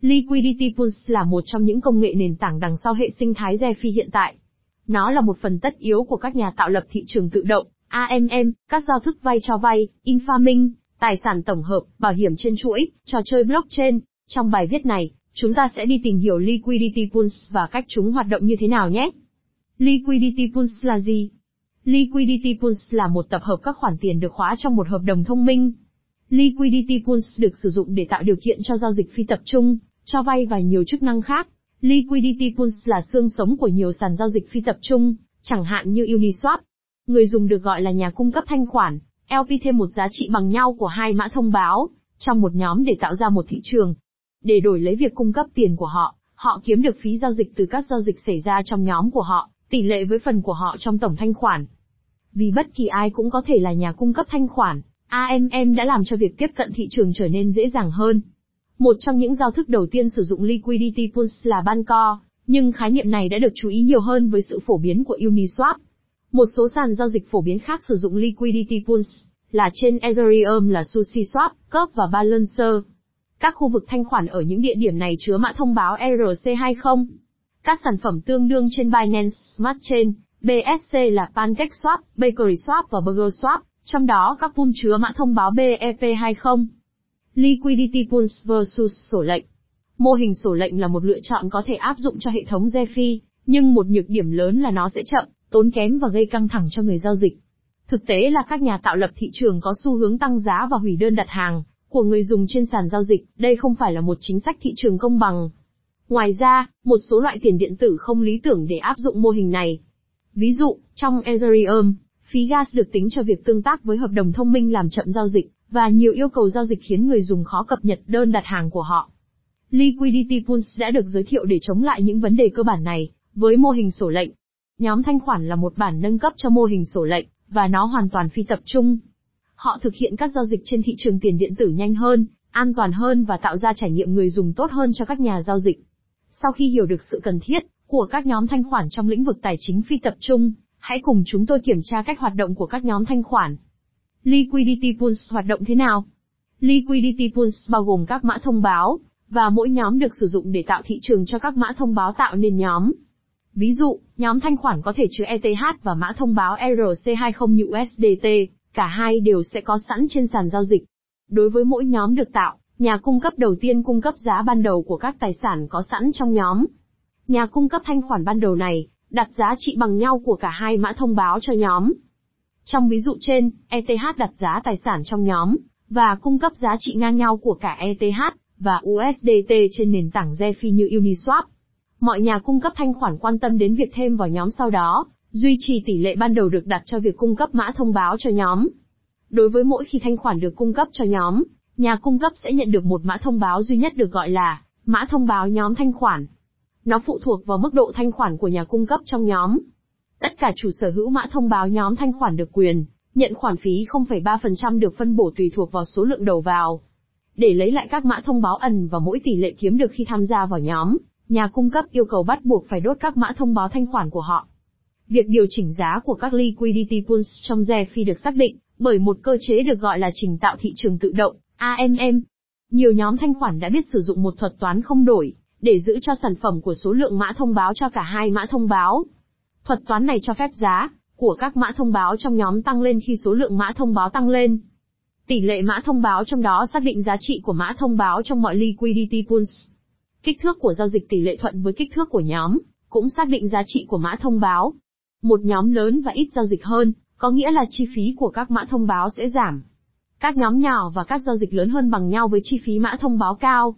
Liquidity Pools là một trong những công nghệ nền tảng đằng sau hệ sinh thái DeFi hiện tại. Nó là một phần tất yếu của các nhà tạo lập thị trường tự động, AMM, các giao thức vay cho vay, infarming, tài sản tổng hợp, bảo hiểm trên chuỗi, trò chơi blockchain. Trong bài viết này, chúng ta sẽ đi tìm hiểu Liquidity Pools và cách chúng hoạt động như thế nào nhé. Liquidity Pools là gì? Liquidity Pools là một tập hợp các khoản tiền được khóa trong một hợp đồng thông minh. Liquidity Pools được sử dụng để tạo điều kiện cho giao dịch phi tập trung, cho vay và nhiều chức năng khác. Liquidity Pools là xương sống của nhiều sàn giao dịch phi tập trung, chẳng hạn như Uniswap. Người dùng được gọi là nhà cung cấp thanh khoản, LP thêm một giá trị bằng nhau của hai mã thông báo, trong một nhóm để tạo ra một thị trường. Để đổi lấy việc cung cấp tiền của họ, họ kiếm được phí giao dịch từ các giao dịch xảy ra trong nhóm của họ, tỷ lệ với phần của họ trong tổng thanh khoản. Vì bất kỳ ai cũng có thể là nhà cung cấp thanh khoản, AMM đã làm cho việc tiếp cận thị trường trở nên dễ dàng hơn. Một trong những giao thức đầu tiên sử dụng liquidity pools là Banco, nhưng khái niệm này đã được chú ý nhiều hơn với sự phổ biến của Uniswap. Một số sàn giao dịch phổ biến khác sử dụng liquidity pools là trên Ethereum là SushiSwap, Curve và Balancer. Các khu vực thanh khoản ở những địa điểm này chứa mã thông báo ERC20. Các sản phẩm tương đương trên Binance Smart Chain, BSC là PancakeSwap, BakerySwap và BurgerSwap, trong đó các pool chứa mã thông báo BEP20. Liquidity Pools versus sổ lệnh. Mô hình sổ lệnh là một lựa chọn có thể áp dụng cho hệ thống DeFi, nhưng một nhược điểm lớn là nó sẽ chậm, tốn kém và gây căng thẳng cho người giao dịch. Thực tế là các nhà tạo lập thị trường có xu hướng tăng giá và hủy đơn đặt hàng của người dùng trên sàn giao dịch, đây không phải là một chính sách thị trường công bằng. Ngoài ra, một số loại tiền điện tử không lý tưởng để áp dụng mô hình này. Ví dụ, trong Ethereum, phí gas được tính cho việc tương tác với hợp đồng thông minh làm chậm giao dịch, và nhiều yêu cầu giao dịch khiến người dùng khó cập nhật đơn đặt hàng của họ. Liquidity Pools đã được giới thiệu để chống lại những vấn đề cơ bản này, với mô hình sổ lệnh. Nhóm thanh khoản là một bản nâng cấp cho mô hình sổ lệnh, và nó hoàn toàn phi tập trung. Họ thực hiện các giao dịch trên thị trường tiền điện tử nhanh hơn, an toàn hơn và tạo ra trải nghiệm người dùng tốt hơn cho các nhà giao dịch. Sau khi hiểu được sự cần thiết của các nhóm thanh khoản trong lĩnh vực tài chính phi tập trung, hãy cùng chúng tôi kiểm tra cách hoạt động của các nhóm thanh khoản. Liquidity Pools hoạt động thế nào? Liquidity Pools bao gồm các mã thông báo, và mỗi nhóm được sử dụng để tạo thị trường cho các mã thông báo tạo nên nhóm. Ví dụ, nhóm thanh khoản có thể chứa ETH và mã thông báo ERC20 USDT, cả hai đều sẽ có sẵn trên sàn giao dịch. Đối với mỗi nhóm được tạo, nhà cung cấp đầu tiên cung cấp giá ban đầu của các tài sản có sẵn trong nhóm. Nhà cung cấp thanh khoản ban đầu này, đặt giá trị bằng nhau của cả hai mã thông báo cho nhóm. Trong ví dụ trên, ETH đặt giá tài sản trong nhóm, và cung cấp giá trị ngang nhau của cả ETH và USDT trên nền tảng DeFi như Uniswap. Mọi nhà cung cấp thanh khoản quan tâm đến việc thêm vào nhóm sau đó, duy trì tỷ lệ ban đầu được đặt cho việc cung cấp mã thông báo cho nhóm. Đối với mỗi khi thanh khoản được cung cấp cho nhóm, nhà cung cấp sẽ nhận được một mã thông báo duy nhất được gọi là mã thông báo nhóm thanh khoản. Nó phụ thuộc vào mức độ thanh khoản của nhà cung cấp trong nhóm. Tất cả chủ sở hữu mã thông báo nhóm thanh khoản được quyền nhận khoản phí 0,3% được phân bổ tùy thuộc vào số lượng đầu vào. Để lấy lại các mã thông báo ẩn và mỗi tỷ lệ kiếm được khi tham gia vào nhóm, nhà cung cấp yêu cầu bắt buộc phải đốt các mã thông báo thanh khoản của họ. Việc điều chỉnh giá của các liquidity pools trong DeFi được xác định bởi một cơ chế được gọi là trình tạo thị trường tự động, AMM. Nhiều nhóm thanh khoản đã biết sử dụng một thuật toán không đổi để giữ cho sản phẩm của số lượng mã thông báo cho cả hai mã thông báo. Thuật toán này cho phép giá của các mã thông báo trong nhóm tăng lên khi số lượng mã thông báo tăng lên. Tỷ lệ mã thông báo trong đó xác định giá trị của mã thông báo trong mọi liquidity pools. Kích thước của giao dịch tỷ lệ thuận với kích thước của nhóm, cũng xác định giá trị của mã thông báo. Một nhóm lớn và ít giao dịch hơn, có nghĩa là chi phí của các mã thông báo sẽ giảm. Các nhóm nhỏ và các giao dịch lớn hơn bằng nhau với chi phí mã thông báo cao.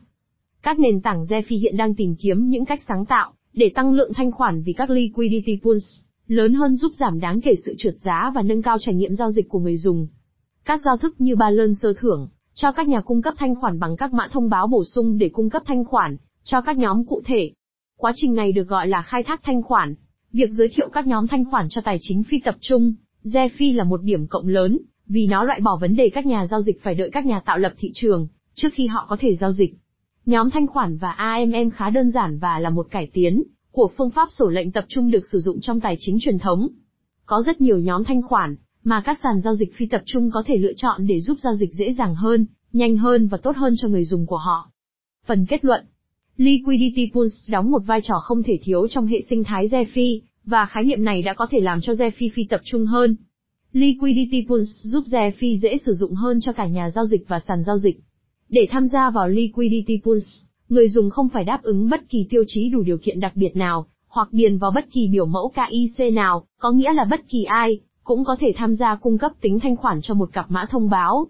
Các nền tảng DeFi hiện đang tìm kiếm những cách sáng tạo để tăng lượng thanh khoản vì các liquidity pools lớn hơn giúp giảm đáng kể sự trượt giá và nâng cao trải nghiệm giao dịch của người dùng. Các giao thức như Balancer thưởng cho các nhà cung cấp thanh khoản bằng các mã thông báo bổ sung để cung cấp thanh khoản cho các nhóm cụ thể. Quá trình này được gọi là khai thác thanh khoản. Việc giới thiệu các nhóm thanh khoản cho tài chính phi tập trung, DeFi là một điểm cộng lớn, vì nó loại bỏ vấn đề các nhà giao dịch phải đợi các nhà tạo lập thị trường, trước khi họ có thể giao dịch. Nhóm thanh khoản và AMM khá đơn giản và là một cải tiến của phương pháp sổ lệnh tập trung được sử dụng trong tài chính truyền thống. Có rất nhiều nhóm thanh khoản mà các sàn giao dịch phi tập trung có thể lựa chọn để giúp giao dịch dễ dàng hơn, nhanh hơn và tốt hơn cho người dùng của họ. Phần kết luận Liquidity Pools đóng một vai trò không thể thiếu trong hệ sinh thái DeFi, và khái niệm này đã có thể làm cho DeFi phi tập trung hơn. Liquidity Pools giúp DeFi dễ sử dụng hơn cho cả nhà giao dịch và sàn giao dịch. Để tham gia vào Liquidity Pools, người dùng không phải đáp ứng bất kỳ tiêu chí đủ điều kiện đặc biệt nào, hoặc điền vào bất kỳ biểu mẫu KIC nào, có nghĩa là bất kỳ ai, cũng có thể tham gia cung cấp tính thanh khoản cho một cặp mã thông báo.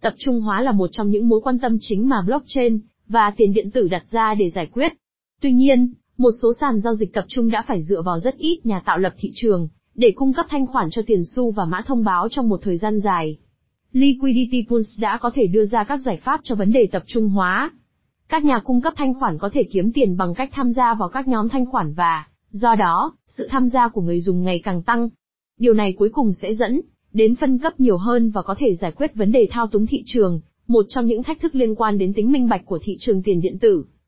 Tập trung hóa là một trong những mối quan tâm chính mà blockchain và tiền điện tử đặt ra để giải quyết. Tuy nhiên, một số sàn giao dịch tập trung đã phải dựa vào rất ít nhà tạo lập thị trường để cung cấp thanh khoản cho tiền xu và mã thông báo trong một thời gian dài. Liquidity Pools đã có thể đưa ra các giải pháp cho vấn đề tập trung hóa. Các nhà cung cấp thanh khoản có thể kiếm tiền bằng cách tham gia vào các nhóm thanh khoản và, do đó, sự tham gia của người dùng ngày càng tăng. Điều này cuối cùng sẽ dẫn đến phân cấp nhiều hơn và có thể giải quyết vấn đề thao túng thị trường, một trong những thách thức liên quan đến tính minh bạch của thị trường tiền điện tử.